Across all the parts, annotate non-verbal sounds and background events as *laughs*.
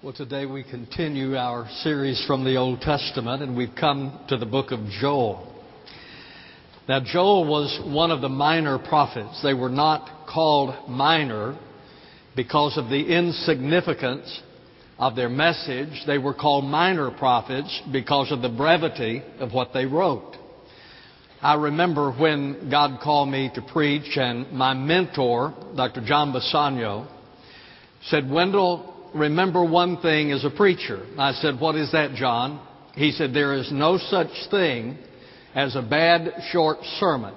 Well, today we continue our series from the Old Testament, and we've come to the book of Joel. Now, Joel was one of the minor prophets. They were not called minor because of the insignificance of their message. They were called minor prophets because of the brevity of what they wrote. I remember when God called me to preach, and my mentor, Dr. John Bassanio, said, Wendell, remember one thing as a preacher. I said, What is that, John? He said, There is no such thing as a bad short sermon.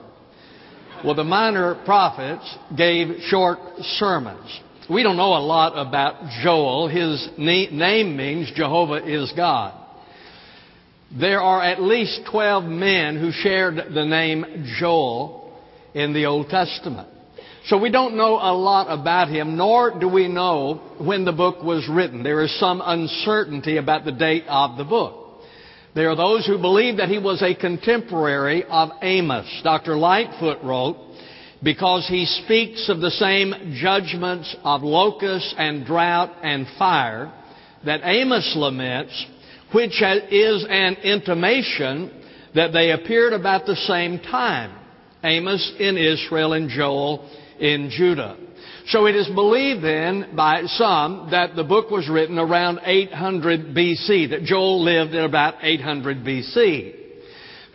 Well, the minor prophets gave short sermons. We don't know a lot about Joel. His name means Jehovah is God. There are at least 12 men who shared the name Joel in the Old Testament. So we don't know a lot about him, nor do we know when the book was written. There is some uncertainty about the date of the book. There are those who believe that he was a contemporary of Amos. Dr. Lightfoot wrote, because he speaks of the same judgments of locusts and drought and fire that Amos laments, which is an intimation that they appeared about the same time. Amos in Israel and Joel in Judah. So it is believed then by some that the book was written around 800 BC, that Joel lived in about 800 BC.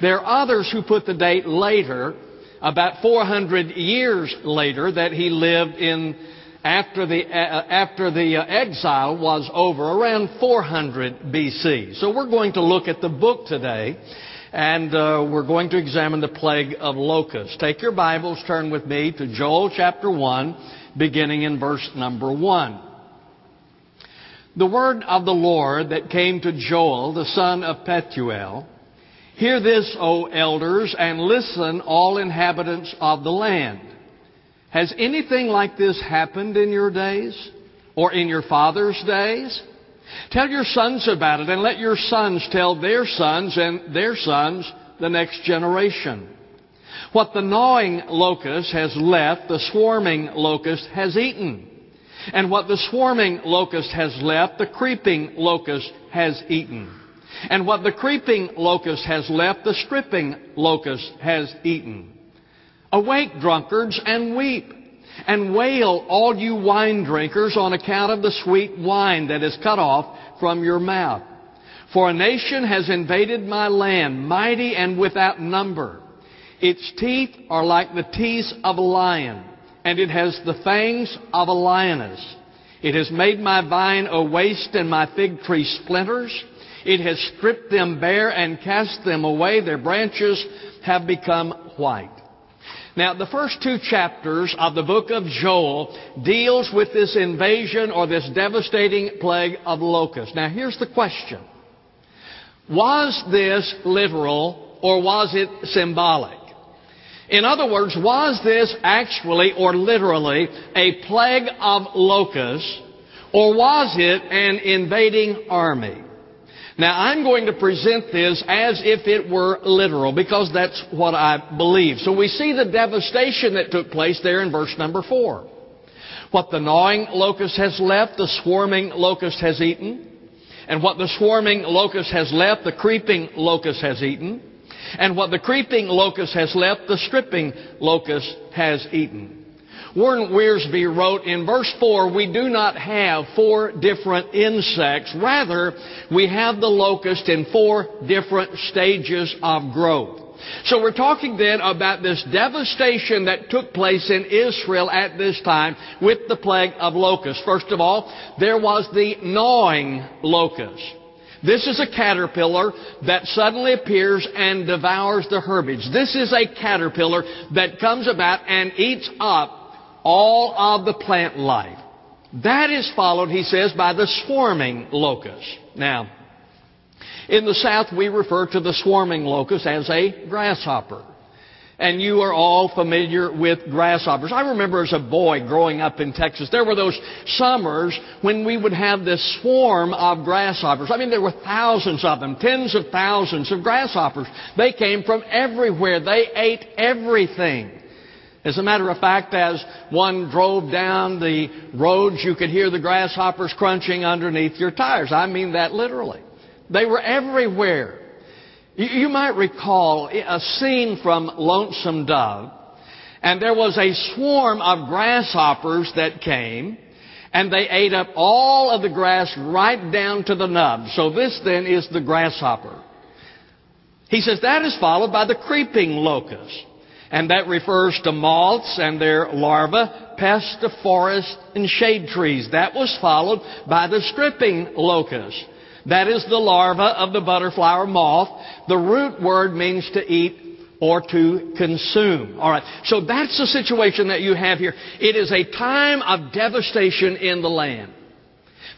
There are others who put the date later, about 400 years later, that he lived in after the, uh, after the uh, exile was over, around 400 BC. So we're going to look at the book today and uh, we're going to examine the plague of locusts. Take your Bibles, turn with me to Joel chapter 1, beginning in verse number 1. The word of the Lord that came to Joel, the son of Pethuel, Hear this, O elders, and listen, all inhabitants of the land. Has anything like this happened in your days? Or in your father's days? Tell your sons about it and let your sons tell their sons and their sons the next generation. What the gnawing locust has left, the swarming locust has eaten. And what the swarming locust has left, the creeping locust has eaten. And what the creeping locust has left, the stripping locust has eaten. Awake, drunkards, and weep and wail, all you wine drinkers, on account of the sweet wine that is cut off from your mouth. For a nation has invaded my land, mighty and without number. Its teeth are like the teeth of a lion, and it has the fangs of a lioness. It has made my vine a waste and my fig tree splinters. It has stripped them bare and cast them away. Their branches have become white. Now, the first two chapters of the book of Joel deals with this invasion or this devastating plague of locusts. Now, here's the question. Was this literal or was it symbolic? In other words, was this actually or literally a plague of locusts or was it an invading army? Now, I'm going to present this as if it were literal because that's what I believe. So we see the devastation that took place there in verse number four. What the gnawing locust has left, the swarming locust has eaten. And what the swarming locust has left, the creeping locust has eaten. And what the creeping locust has left, the stripping locust has eaten. Warren Wiersbe wrote in verse 4, we do not have four different insects. Rather, we have the locust in four different stages of growth. So we're talking then about this devastation that took place in Israel at this time with the plague of locusts. First of all, there was the gnawing locust. This is a caterpillar that suddenly appears and devours the herbage. This is a caterpillar that comes about and eats up all of the plant life. That is followed, he says, by the swarming locust. Now, in the South, we refer to the swarming locust as a grasshopper. And you are all familiar with grasshoppers. I remember as a boy growing up in Texas, there were those summers when we would have this swarm of grasshoppers. I mean, there were thousands of them, tens of thousands of grasshoppers. They came from everywhere. They ate everything. As a matter of fact, as one drove down the roads, you could hear the grasshoppers crunching underneath your tires. I mean that literally. They were everywhere. You might recall a scene from Lonesome Dove, and there was a swarm of grasshoppers that came, and they ate up all of the grass right down to the nub. So this then is the grasshopper. He says that is followed by the creeping locust. And that refers to moths and their larvae, pests of forest and shade trees. That was followed by the stripping locust. That is the larva of the butterfly or moth. The root word means to eat or to consume. Alright, so that's the situation that you have here. It is a time of devastation in the land.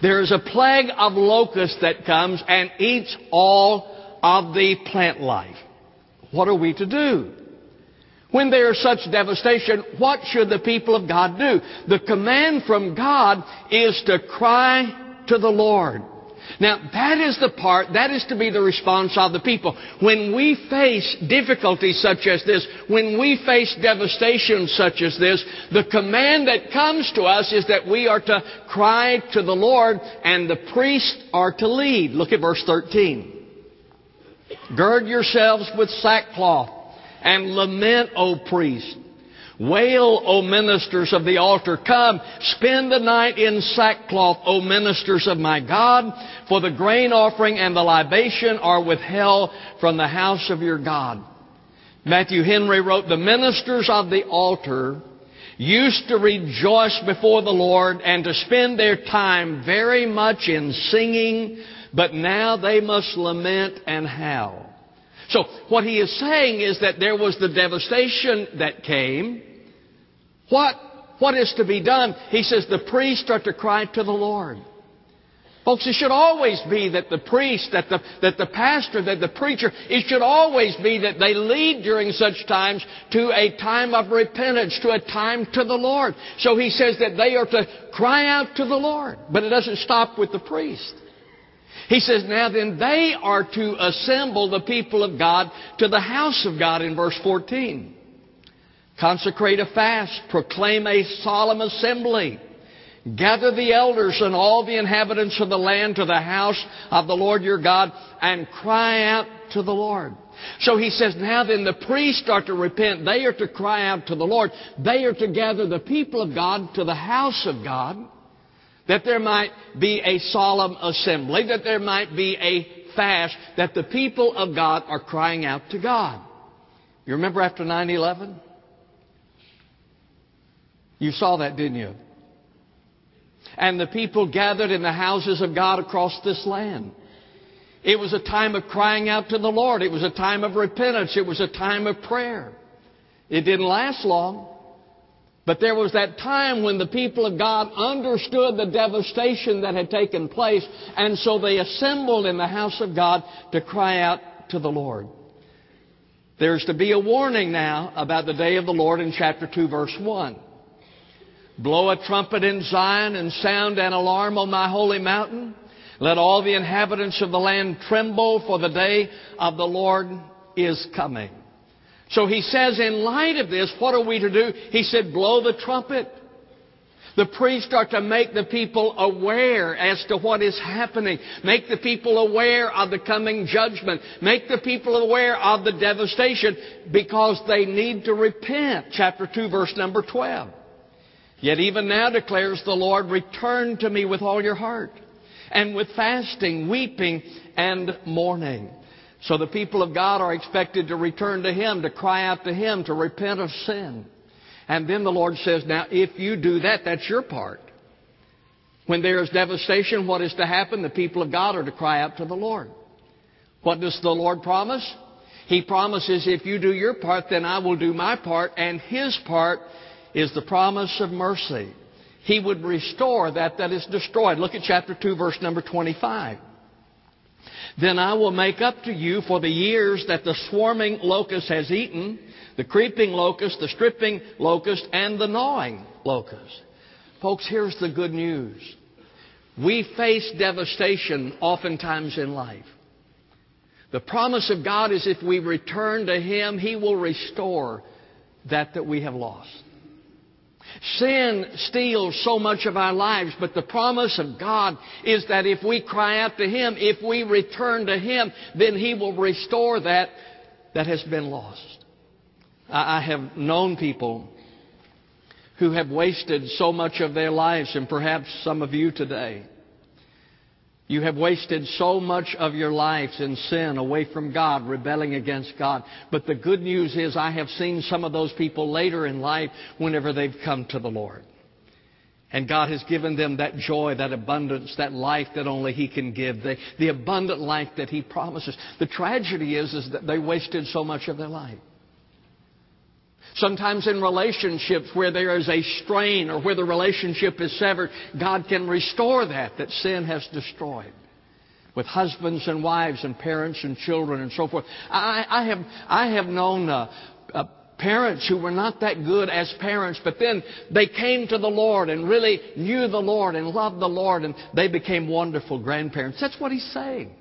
There is a plague of locusts that comes and eats all of the plant life. What are we to do? When there is such devastation, what should the people of God do? The command from God is to cry to the Lord. Now, that is the part, that is to be the response of the people. When we face difficulties such as this, when we face devastation such as this, the command that comes to us is that we are to cry to the Lord and the priests are to lead. Look at verse 13. Gird yourselves with sackcloth and lament, O priest. Wail, O ministers of the altar. Come, spend the night in sackcloth, O ministers of my God, for the grain offering and the libation are withheld from the house of your God. Matthew Henry wrote, The ministers of the altar used to rejoice before the Lord and to spend their time very much in singing, but now they must lament and howl. So what he is saying is that there was the devastation that came. What, what is to be done? He says the priests are to cry to the Lord. Folks, it should always be that the priest, that the, that the pastor, that the preacher, it should always be that they lead during such times to a time of repentance, to a time to the Lord. So he says that they are to cry out to the Lord. But it doesn't stop with the priest. He says, now then they are to assemble the people of God to the house of God in verse 14. Consecrate a fast, proclaim a solemn assembly. Gather the elders and all the inhabitants of the land to the house of the Lord your God and cry out to the Lord. So he says, now then the priests are to repent. They are to cry out to the Lord. They are to gather the people of God to the house of God that there might be a solemn assembly, that there might be a fast, that the people of God are crying out to God. You remember after 9 11? You saw that, didn't you? And the people gathered in the houses of God across this land. It was a time of crying out to the Lord. It was a time of repentance. It was a time of prayer. It didn't last long. But there was that time when the people of God understood the devastation that had taken place, and so they assembled in the house of God to cry out to the Lord. There's to be a warning now about the day of the Lord in chapter 2, verse 1. Blow a trumpet in Zion and sound an alarm on my holy mountain. Let all the inhabitants of the land tremble, for the day of the Lord is coming. So he says, in light of this, what are we to do? He said, blow the trumpet. The priests are to make the people aware as to what is happening. Make the people aware of the coming judgment. Make the people aware of the devastation because they need to repent. Chapter 2 verse number 12. Yet even now declares the Lord, return to me with all your heart and with fasting, weeping, and mourning. So the people of God are expected to return to Him, to cry out to Him, to repent of sin. And then the Lord says, now if you do that, that's your part. When there is devastation, what is to happen? The people of God are to cry out to the Lord. What does the Lord promise? He promises if you do your part, then I will do my part, and His part is the promise of mercy. He would restore that that is destroyed. Look at chapter 2, verse number 25. Then I will make up to you for the years that the swarming locust has eaten, the creeping locust, the stripping locust, and the gnawing locust. Folks, here's the good news. We face devastation oftentimes in life. The promise of God is if we return to Him, He will restore that that we have lost. Sin steals so much of our lives, but the promise of God is that if we cry out to Him, if we return to Him, then He will restore that that has been lost. I have known people who have wasted so much of their lives, and perhaps some of you today. You have wasted so much of your lives in sin, away from God, rebelling against God. But the good news is I have seen some of those people later in life whenever they've come to the Lord. And God has given them that joy, that abundance, that life that only He can give, the, the abundant life that He promises. The tragedy is, is that they wasted so much of their life. Sometimes in relationships where there is a strain or where the relationship is severed, God can restore that that sin has destroyed. With husbands and wives and parents and children and so forth. I, I have, I have known uh, uh, parents who were not that good as parents, but then they came to the Lord and really knew the Lord and loved the Lord and they became wonderful grandparents. That's what he's saying.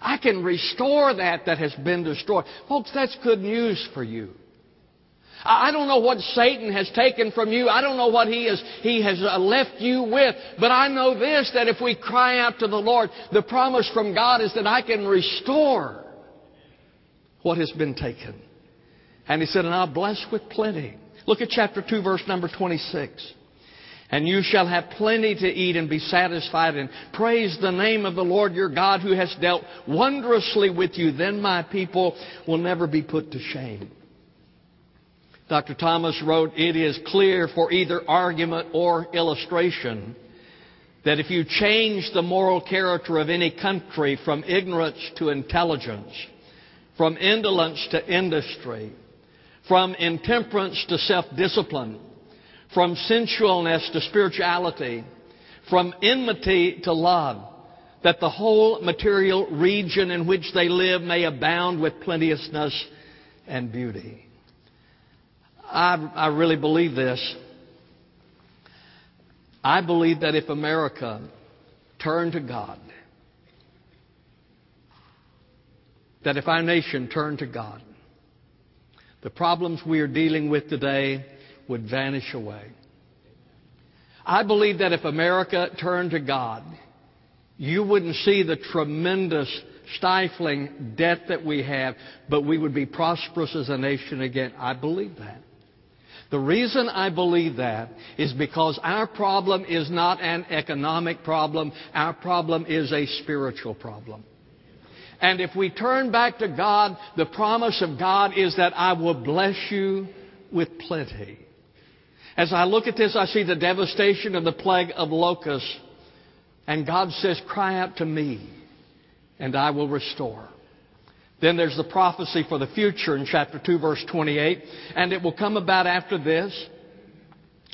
I can restore that that has been destroyed. Folks, that's good news for you. I don't know what Satan has taken from you. I don't know what he has, he has uh, left you with. But I know this, that if we cry out to the Lord, the promise from God is that I can restore what has been taken. And he said, and I'll bless with plenty. Look at chapter 2 verse number 26. And you shall have plenty to eat and be satisfied and praise the name of the Lord your God who has dealt wondrously with you. Then my people will never be put to shame. Dr. Thomas wrote, It is clear for either argument or illustration that if you change the moral character of any country from ignorance to intelligence, from indolence to industry, from intemperance to self-discipline, from sensualness to spirituality, from enmity to love, that the whole material region in which they live may abound with plenteousness and beauty. I, I really believe this. I believe that if America turned to God, that if our nation turned to God, the problems we are dealing with today would vanish away. I believe that if America turned to God, you wouldn't see the tremendous stifling debt that we have, but we would be prosperous as a nation again. I believe that. The reason I believe that is because our problem is not an economic problem. Our problem is a spiritual problem. And if we turn back to God, the promise of God is that I will bless you with plenty. As I look at this, I see the devastation of the plague of locusts. And God says, cry out to me and I will restore. Then there's the prophecy for the future in chapter 2 verse 28. And it will come about after this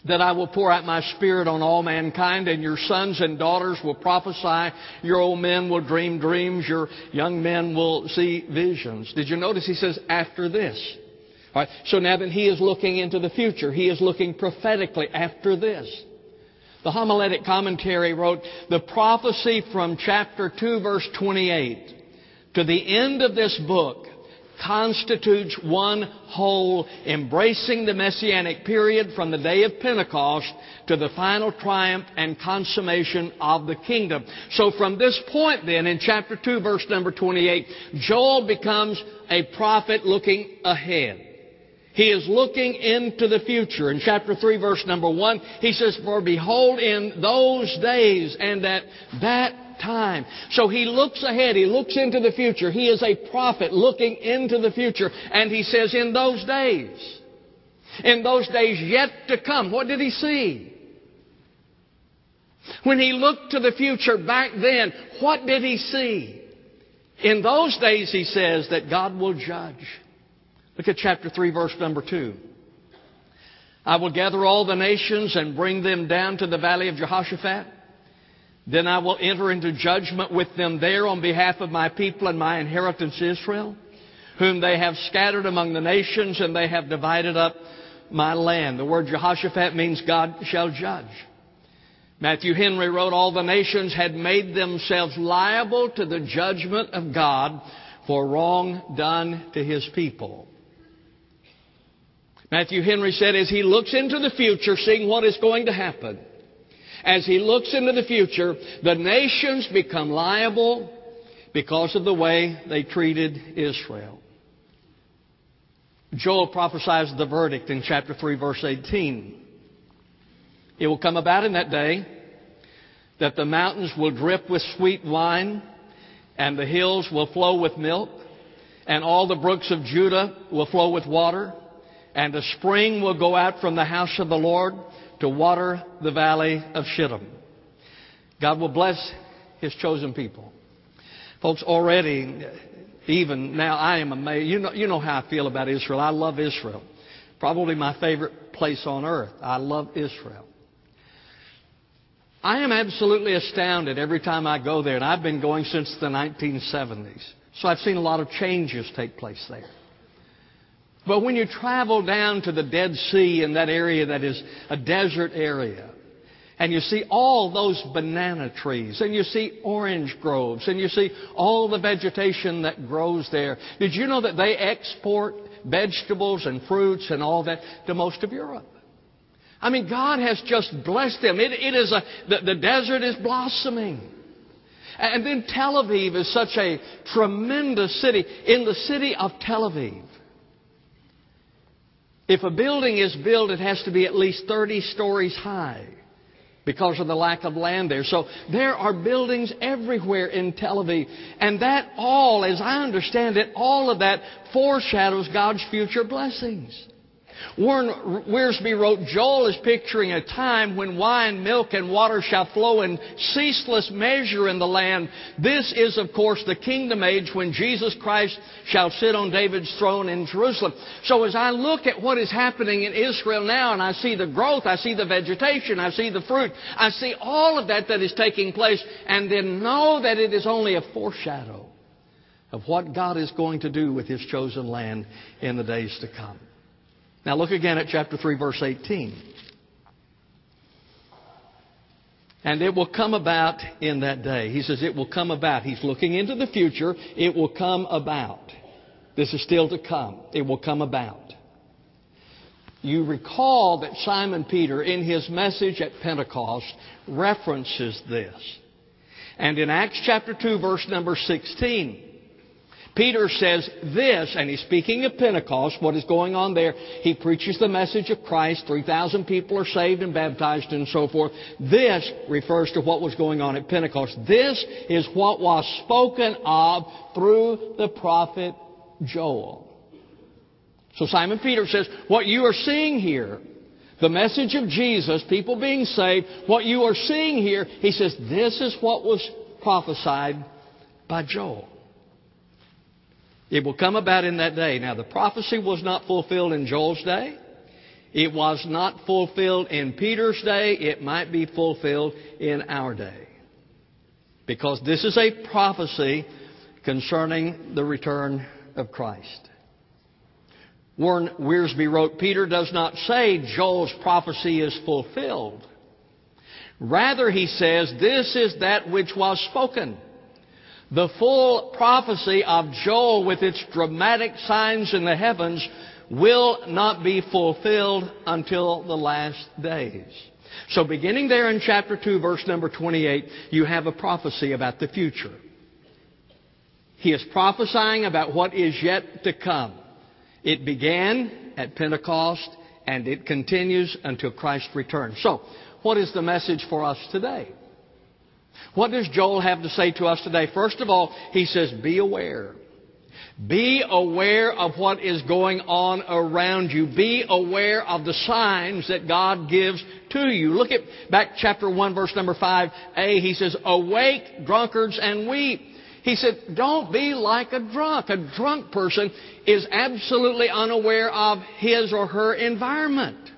that I will pour out my spirit on all mankind and your sons and daughters will prophesy. Your old men will dream dreams. Your young men will see visions. Did you notice he says after this? All right. So now that he is looking into the future, he is looking prophetically after this. The homiletic commentary wrote, the prophecy from chapter 2 verse 28 to the end of this book constitutes one whole, embracing the messianic period from the day of Pentecost to the final triumph and consummation of the kingdom. So from this point then, in chapter 2 verse number 28, Joel becomes a prophet looking ahead. He is looking into the future. In chapter 3 verse number 1, he says, For behold in those days and at that time. So he looks ahead. He looks into the future. He is a prophet looking into the future. And he says, in those days, in those days yet to come, what did he see? When he looked to the future back then, what did he see? In those days, he says that God will judge. Look at chapter 3, verse number 2. I will gather all the nations and bring them down to the valley of Jehoshaphat. Then I will enter into judgment with them there on behalf of my people and my inheritance Israel, whom they have scattered among the nations and they have divided up my land. The word Jehoshaphat means God shall judge. Matthew Henry wrote, all the nations had made themselves liable to the judgment of God for wrong done to his people. Matthew Henry said, as he looks into the future, seeing what is going to happen, as he looks into the future, the nations become liable because of the way they treated Israel. Joel prophesies the verdict in chapter 3, verse 18. It will come about in that day that the mountains will drip with sweet wine, and the hills will flow with milk, and all the brooks of Judah will flow with water, and a spring will go out from the house of the Lord to water the valley of Shittim. God will bless His chosen people. Folks, already, even now, I am amazed. You know, you know how I feel about Israel. I love Israel. Probably my favorite place on earth. I love Israel. I am absolutely astounded every time I go there, and I've been going since the 1970s. So I've seen a lot of changes take place there. But when you travel down to the Dead Sea in that area that is a desert area, and you see all those banana trees, and you see orange groves, and you see all the vegetation that grows there. Did you know that they export vegetables and fruits and all that to most of Europe? I mean, God has just blessed them. It, it is a, the, the desert is blossoming. And then Tel Aviv is such a tremendous city. In the city of Tel Aviv, if a building is built, it has to be at least 30 stories high because of the lack of land there. So there are buildings everywhere in Tel Aviv. And that all, as I understand it, all of that foreshadows God's future blessings. Warren Wiersbe wrote, Joel is picturing a time when wine, milk, and water shall flow in ceaseless measure in the land. This is, of course, the kingdom age when Jesus Christ shall sit on David's throne in Jerusalem. So as I look at what is happening in Israel now, and I see the growth, I see the vegetation, I see the fruit, I see all of that that is taking place, and then know that it is only a foreshadow of what God is going to do with His chosen land in the days to come. Now look again at chapter 3, verse 18. And it will come about in that day. He says it will come about. He's looking into the future. It will come about. This is still to come. It will come about. You recall that Simon Peter, in his message at Pentecost, references this. And in Acts chapter 2, verse number 16, Peter says this, and he's speaking of Pentecost, what is going on there. He preaches the message of Christ. 3,000 people are saved and baptized and so forth. This refers to what was going on at Pentecost. This is what was spoken of through the prophet Joel. So Simon Peter says, what you are seeing here, the message of Jesus, people being saved, what you are seeing here, he says, this is what was prophesied by Joel. It will come about in that day. Now, the prophecy was not fulfilled in Joel's day. It was not fulfilled in Peter's day. It might be fulfilled in our day. Because this is a prophecy concerning the return of Christ. Warren Wiersbe wrote, Peter does not say Joel's prophecy is fulfilled. Rather, he says, this is that which was spoken. The full prophecy of Joel with its dramatic signs in the heavens will not be fulfilled until the last days. So beginning there in chapter 2 verse number 28, you have a prophecy about the future. He is prophesying about what is yet to come. It began at Pentecost and it continues until Christ returns. So, what is the message for us today? What does Joel have to say to us today? First of all, he says, be aware. Be aware of what is going on around you. Be aware of the signs that God gives to you. Look at back chapter 1 verse number 5a. He says, awake drunkards and weep. He said, don't be like a drunk. A drunk person is absolutely unaware of his or her environment.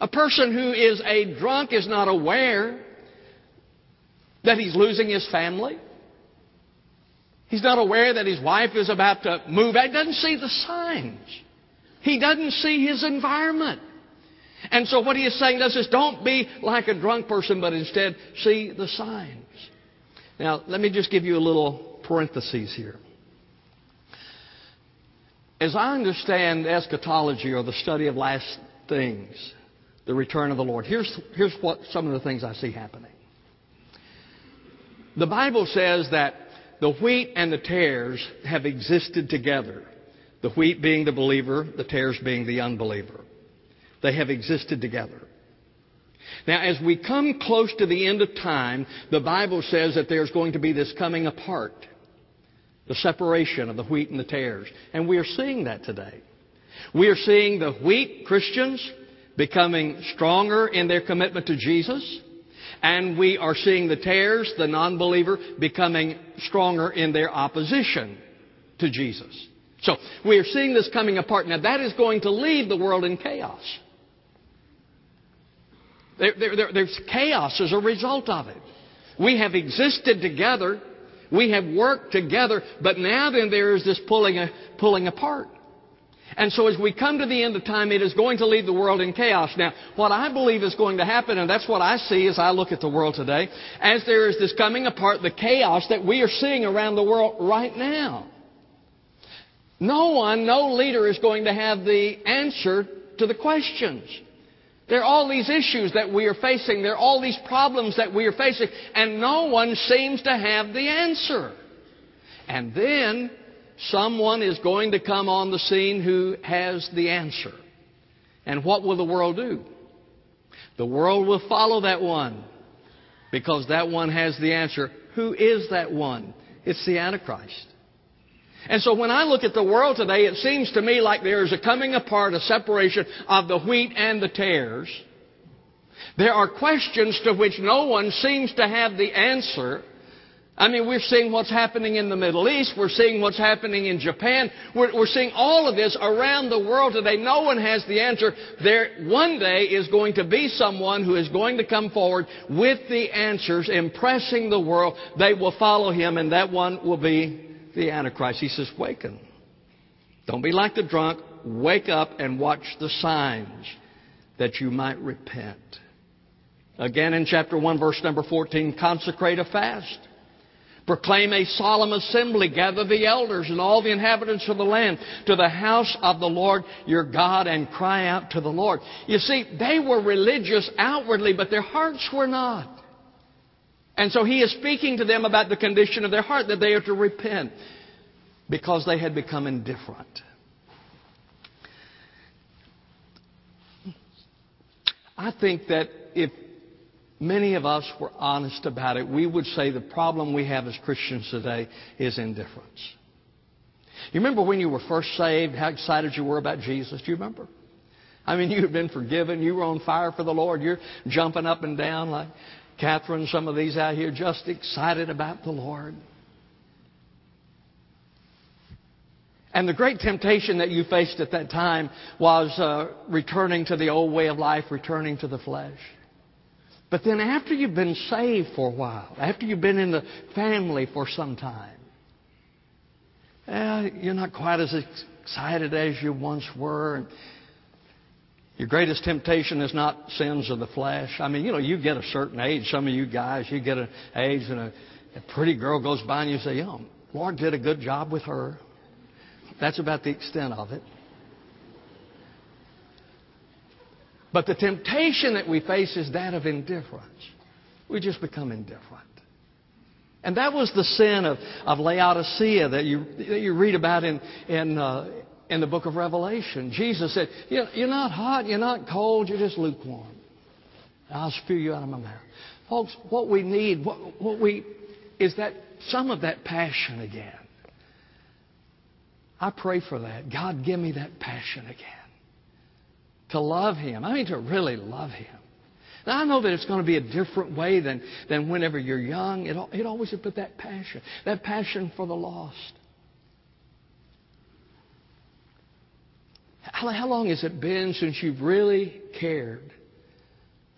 A person who is a drunk is not aware that he's losing his family. He's not aware that his wife is about to move out. He doesn't see the signs. He doesn't see his environment. And so what he is saying to us is don't be like a drunk person, but instead see the signs. Now, let me just give you a little parenthesis here. As I understand eschatology or the study of last things, the return of the Lord, here's, here's what some of the things I see happening. The Bible says that the wheat and the tares have existed together. The wheat being the believer, the tares being the unbeliever. They have existed together. Now, as we come close to the end of time, the Bible says that there's going to be this coming apart, the separation of the wheat and the tares. And we are seeing that today. We are seeing the wheat Christians becoming stronger in their commitment to Jesus. And we are seeing the tares, the non believer, becoming stronger in their opposition to Jesus. So we are seeing this coming apart. Now that is going to leave the world in chaos. There, there, there's chaos as a result of it. We have existed together. We have worked together. But now then there is this pulling, uh, pulling apart. And so as we come to the end of time, it is going to leave the world in chaos. Now, what I believe is going to happen, and that's what I see as I look at the world today, as there is this coming apart, the chaos that we are seeing around the world right now. No one, no leader is going to have the answer to the questions. There are all these issues that we are facing. There are all these problems that we are facing, and no one seems to have the answer. And then someone is going to come on the scene who has the answer. And what will the world do? The world will follow that one because that one has the answer. Who is that one? It's the Antichrist. And so when I look at the world today, it seems to me like there is a coming apart, a separation of the wheat and the tares. There are questions to which no one seems to have the answer. I mean, we're seeing what's happening in the Middle East. We're seeing what's happening in Japan. We're, we're, seeing all of this around the world today. No one has the answer. There, one day is going to be someone who is going to come forward with the answers, impressing the world. They will follow him, and that one will be the Antichrist. He says, Waken. Don't be like the drunk. Wake up and watch the signs that you might repent. Again in chapter 1, verse number 14, consecrate a fast. Proclaim a solemn assembly. Gather the elders and all the inhabitants of the land to the house of the Lord your God and cry out to the Lord. You see, they were religious outwardly, but their hearts were not. And so he is speaking to them about the condition of their heart, that they are to repent because they had become indifferent. I think that if many of us were honest about it, we would say the problem we have as Christians today is indifference. You remember when you were first saved, how excited you were about Jesus? Do you remember? I mean, you had been forgiven. You were on fire for the Lord. You're jumping up and down like, Catherine, some of these out here just excited about the Lord. And the great temptation that you faced at that time was uh, returning to the old way of life, returning to the flesh. But then after you've been saved for a while, after you've been in the family for some time, eh, you're not quite as excited as you once were. Your greatest temptation is not sins of the flesh. I mean, you know, you get a certain age. Some of you guys, you get an age and a, a pretty girl goes by and you say, you know, Lord did a good job with her. That's about the extent of it. But the temptation that we face is that of indifference. We just become indifferent. And that was the sin of, of Laodicea that you, that you read about in, in, uh, in the book of Revelation. Jesus said, You're not hot, you're not cold, you're just lukewarm. I'll spew you out of my mouth. Folks, what we need, what, what we, is that some of that passion again. I pray for that. God, give me that passion again. To love Him. I mean, to really love Him. Now, I know that it's going to be a different way than, than whenever you're young. It, it always put that passion, that passion for the lost. How, how long has it been since you've really cared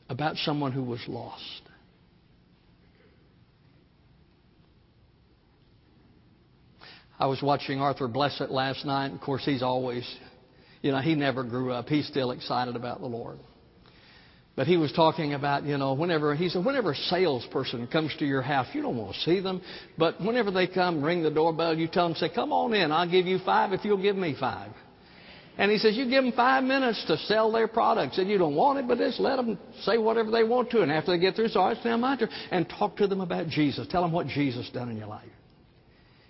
about someone who was lost? I was watching Arthur Blessitt last night. Of course, he's always, you know, he never grew up. He's still excited about the Lord. But he was talking about, you know, whenever, he said, whenever a salesperson comes to your house, you don't want to see them. But whenever they come, ring the doorbell, you tell them, say, come on in. I'll give you five if you'll give me five. And he says, you give them five minutes to sell their products. And you don't want it, but just let them say whatever they want to. And after they get through, so it's now my turn. And talk to them about Jesus. Tell them what Jesus done in your life.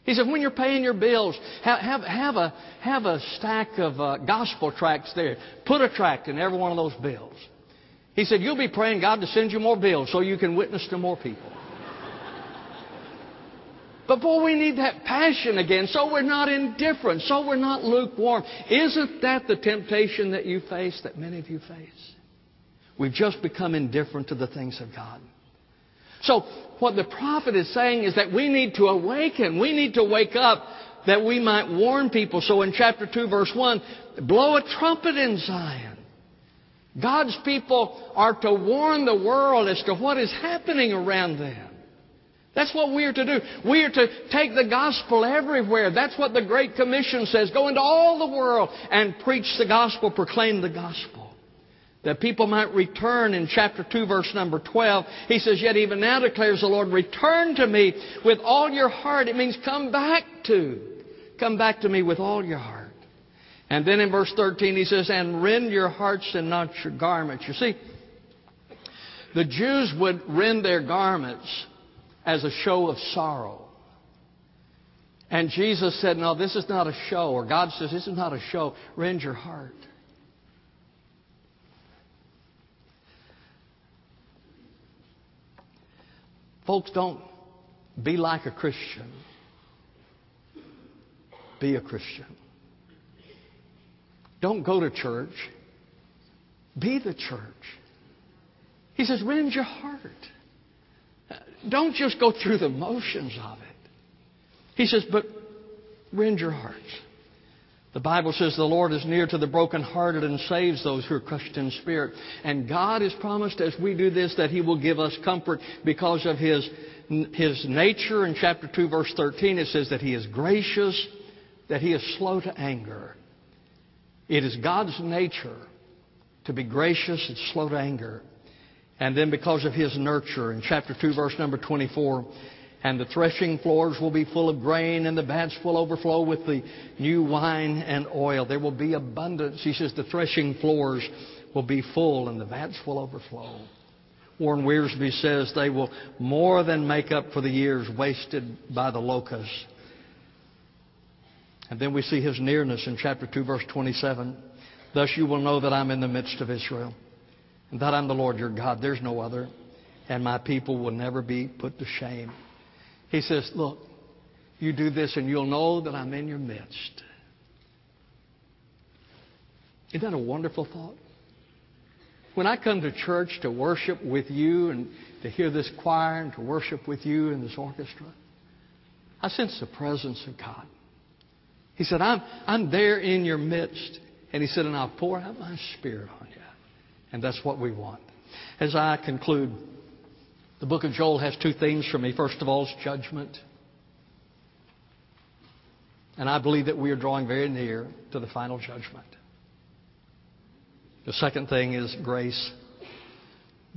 He said, when you're paying your bills, have, have, have, a, have a stack of uh, gospel tracts there. Put a tract in every one of those bills. He said, You'll be praying God to send you more bills so you can witness to more people. *laughs* But boy, we need that passion again so we're not indifferent, so we're not lukewarm. Isn't that the temptation that you face, that many of you face? We've just become indifferent to the things of God. So, what the prophet is saying is that we need to awaken. We need to wake up that we might warn people. So, in chapter 2, verse 1, blow a trumpet in Zion. God's people are to warn the world as to what is happening around them. That's what we are to do. We are to take the gospel everywhere. That's what the Great Commission says. Go into all the world and preach the gospel, proclaim the gospel. That people might return in chapter 2, verse number 12. He says, Yet even now declares the Lord, return to me with all your heart. It means come back to. Come back to me with all your heart. And then in verse 13 he says, And rend your hearts and not your garments. You see, the Jews would rend their garments as a show of sorrow. And Jesus said, No, this is not a show. Or God says, This is not a show. Rend your heart. Folks, don't be like a Christian. Be a Christian. Don't go to church. Be the church. He says, rend your heart. Don't just go through the motions of it. He says, but rend your hearts. The Bible says the Lord is near to the brokenhearted and saves those who are crushed in spirit. And God has promised as we do this that He will give us comfort because of His, His nature. In chapter 2, verse 13, it says that He is gracious, that He is slow to anger. It is God's nature to be gracious and slow to anger. And then because of his nurture, in chapter 2, verse number 24, and the threshing floors will be full of grain, and the vats will overflow with the new wine and oil. There will be abundance. He says the threshing floors will be full, and the vats will overflow. Warren Wiersbe says they will more than make up for the years wasted by the locusts. And then we see his nearness in chapter 2, verse 27. Thus you will know that I'm in the midst of Israel and that I'm the Lord your God. There's no other. And my people will never be put to shame. He says, Look, you do this and you'll know that I'm in your midst. Isn't that a wonderful thought? When I come to church to worship with you and to hear this choir and to worship with you in this orchestra, I sense the presence of God. He said, I'm, I'm there in your midst. And he said, and I'll pour out my spirit on you. And that's what we want. As I conclude, the book of Joel has two themes for me. First of all, is judgment. And I believe that we are drawing very near to the final judgment. The second thing is grace.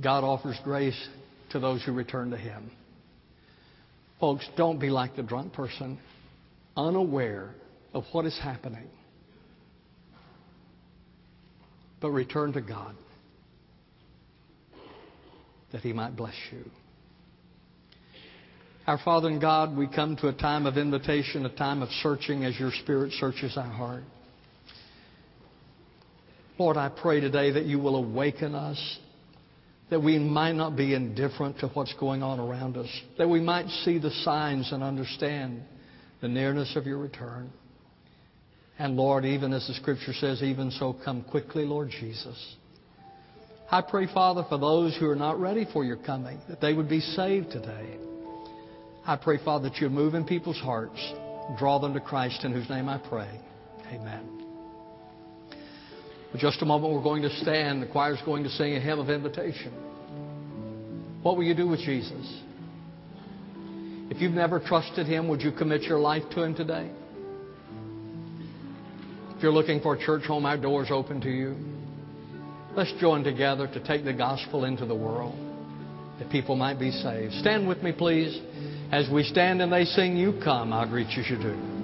God offers grace to those who return to Him. Folks, don't be like the drunk person, unaware of what is happening. But return to God that He might bless you. Our Father and God, we come to a time of invitation, a time of searching as your Spirit searches our heart. Lord, I pray today that you will awaken us, that we might not be indifferent to what's going on around us, that we might see the signs and understand the nearness of your return. And Lord, even as the Scripture says, even so come quickly, Lord Jesus. I pray, Father, for those who are not ready for your coming, that they would be saved today. I pray, Father, that you'd move in people's hearts, draw them to Christ, in whose name I pray. Amen. In just a moment, we're going to stand. The choir's going to sing a hymn of invitation. What will you do with Jesus? If you've never trusted Him, would you commit your life to Him today? If you're looking for a church home, our door's open to you. Let's join together to take the gospel into the world that people might be saved. Stand with me, please. As we stand and they sing, You Come, I'll greet you, you do.